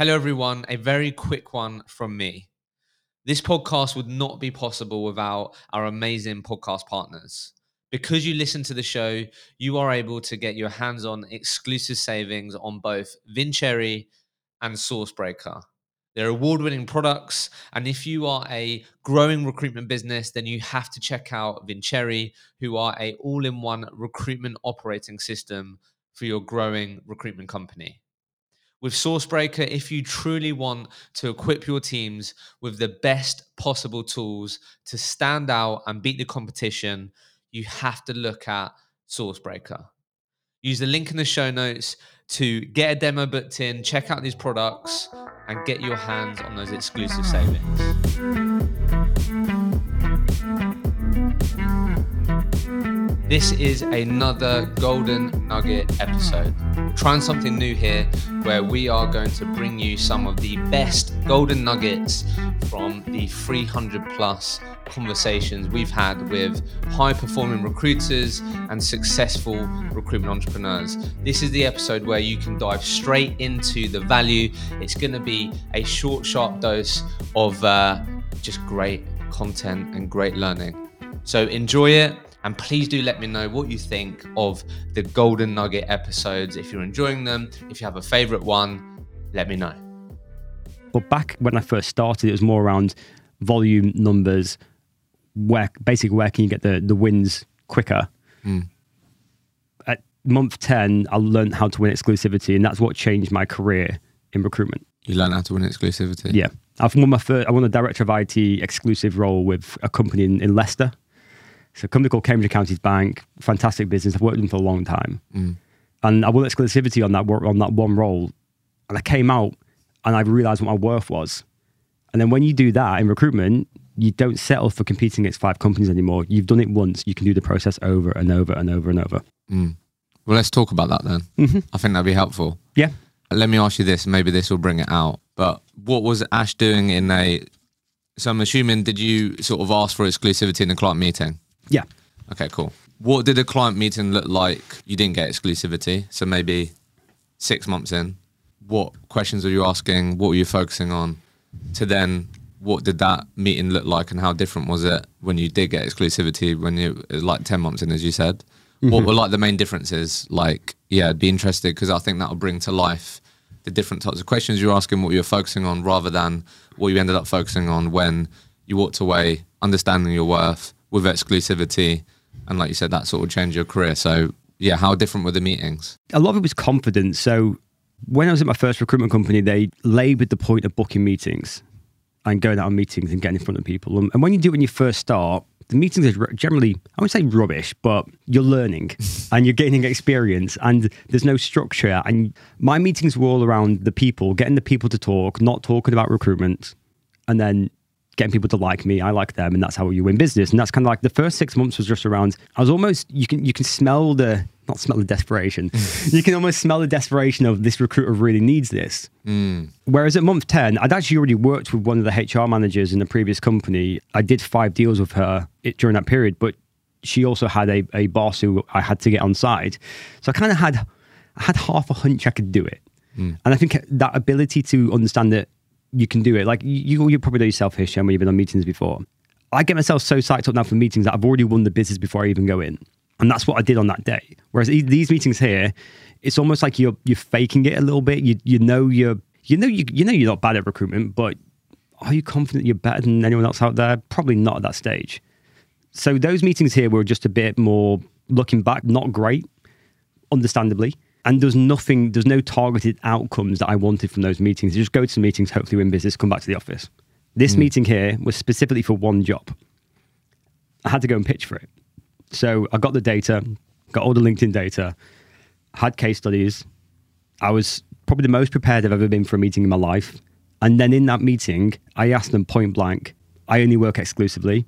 Hello, everyone. A very quick one from me. This podcast would not be possible without our amazing podcast partners. Because you listen to the show, you are able to get your hands on exclusive savings on both Vincere and Sourcebreaker. They're award winning products. And if you are a growing recruitment business, then you have to check out Vincere, who are a all in one recruitment operating system for your growing recruitment company with Sourcebreaker, if you truly want to equip your teams with the best possible tools to stand out and beat the competition, you have to look at Sourcebreaker. Use the link in the show notes to get a demo booked in, check out these products, and get your hands on those exclusive savings. This is another Golden Nugget episode. Trying something new here where we are going to bring you some of the best Golden Nuggets from the 300 plus conversations we've had with high performing recruiters and successful recruitment entrepreneurs. This is the episode where you can dive straight into the value. It's going to be a short, sharp dose of uh, just great content and great learning. So enjoy it and please do let me know what you think of the Golden Nugget episodes. If you're enjoying them, if you have a favorite one, let me know. But back when I first started, it was more around volume numbers, where basically where can you get the, the wins quicker. Mm. At month 10, I learned how to win exclusivity, and that's what changed my career in recruitment. You learned how to win exclusivity? Yeah. I've won my first, I won a director of IT exclusive role with a company in, in Leicester it's a company called Cambridge Counties Bank, fantastic business. I've worked with them for a long time. Mm. And I won exclusivity on that on that one role. And I came out and I realized what my worth was. And then when you do that in recruitment, you don't settle for competing against five companies anymore. You've done it once, you can do the process over and over and over and over. Mm. Well, let's talk about that then. Mm-hmm. I think that'd be helpful. Yeah. Let me ask you this, maybe this will bring it out. But what was Ash doing in a so I'm assuming did you sort of ask for exclusivity in a client meeting? Yeah. Okay, cool. What did a client meeting look like? You didn't get exclusivity, so maybe six months in. What questions were you asking? What were you focusing on? To then, what did that meeting look like, and how different was it when you did get exclusivity? When you like ten months in, as you said, mm-hmm. what were like the main differences? Like, yeah, I'd be interested because I think that'll bring to life the different types of questions you're asking, what you're focusing on, rather than what you ended up focusing on when you walked away, understanding your worth, with exclusivity, and like you said, that sort of changed your career. So yeah, how different were the meetings? A lot of it was confidence. So when I was at my first recruitment company, they laboured the point of booking meetings and going out on meetings and getting in front of people. Um, and when you do it when you first start, the meetings are generally, I would say rubbish, but you're learning and you're gaining experience and there's no structure. And my meetings were all around the people, getting the people to talk, not talking about recruitment, and then getting people to like me, I like them, and that's how you win business. And that's kind of like the first six months was just around. I was almost you can you can smell the not smell the desperation. Mm. you can almost smell the desperation of this recruiter really needs this. Mm. Whereas at month ten, I'd actually already worked with one of the HR managers in the previous company. I did five deals with her during that period, but she also had a, a boss who I had to get on side. So I kind of had I had half a hunch I could do it. Mm. And I think that ability to understand that you can do it. Like you, you probably know yourself here, when you've been on meetings before. I get myself so psyched up now for meetings that I've already won the business before I even go in, and that's what I did on that day. Whereas these meetings here, it's almost like you're you're faking it a little bit. You you know you're you know you you know you're not bad at recruitment, but are you confident you're better than anyone else out there? Probably not at that stage. So those meetings here were just a bit more looking back, not great, understandably and there's nothing, there's no targeted outcomes that I wanted from those meetings. You just go to the meetings, hopefully win business, come back to the office. This mm. meeting here was specifically for one job. I had to go and pitch for it. So I got the data, got all the LinkedIn data, had case studies. I was probably the most prepared I've ever been for a meeting in my life. And then in that meeting, I asked them point blank, I only work exclusively.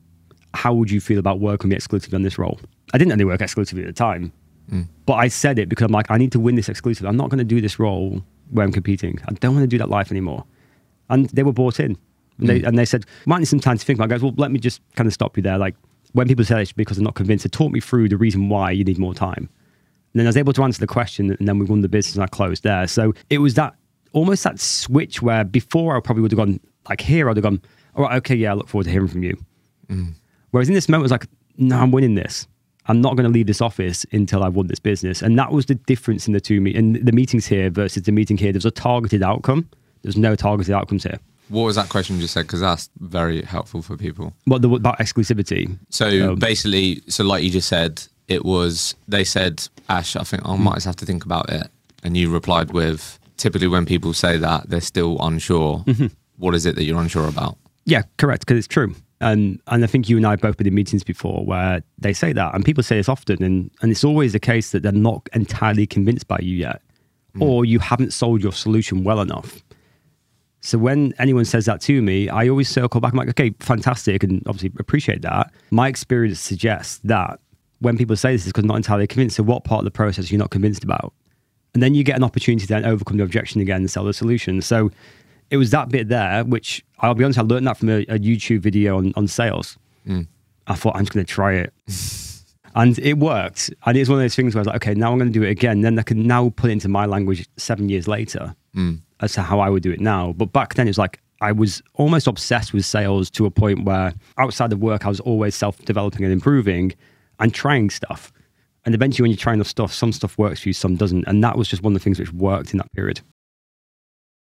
How would you feel about working exclusively on this role? I didn't only work exclusively at the time. Mm. But I said it because I'm like, I need to win this exclusive. I'm not going to do this role where I'm competing. I don't want to do that life anymore. And they were bought in. And, mm. they, and they said, might need some time to think about it. I goes, well, let me just kind of stop you there. Like, when people say it's because they're not convinced, they taught me through the reason why you need more time. And then I was able to answer the question, and then we won the business and I closed there. So it was that almost that switch where before I probably would have gone like here, I'd have gone, all right, okay, yeah, I look forward to hearing from you. Whereas in this moment, it was like, no, I'm winning this. I'm not going to leave this office until I've won this business. And that was the difference in the two me- in the meetings here versus the meeting here. There's a targeted outcome. There's no targeted outcomes here. What was that question you just said? Because that's very helpful for people. What the, about exclusivity? So Um, basically, so like you just said, it was they said, Ash, I think I might just have to think about it, and you replied with, typically when people say that they're still unsure. What is it that you're unsure about? Yeah, correct, because it's true. And and I think you and I have both been in meetings before where they say that, and people say this often, and and it's always the case that they're not entirely convinced by you yet, mm. or you haven't sold your solution well enough. So when anyone says that to me, I always circle back. I'm like, okay, fantastic, and obviously appreciate that. My experience suggests that when people say this is because not entirely convinced. So what part of the process you're not convinced about? and then you get an opportunity to then overcome the objection again and sell the solution. So it was that bit there, which I'll be honest, I learned that from a, a YouTube video on, on sales. Mm. I thought I'm just going to try it. and it worked. And it was one of those things where I was like, okay, now I'm going to do it again. Then I can now put it into my language seven years later mm. as to how I would do it now. But back then it was like, I was almost obsessed with sales to a point where outside of work, I was always self developing and improving and trying stuff. And eventually, when you're trying enough stuff, some stuff works for you, some doesn't. And that was just one of the things which worked in that period.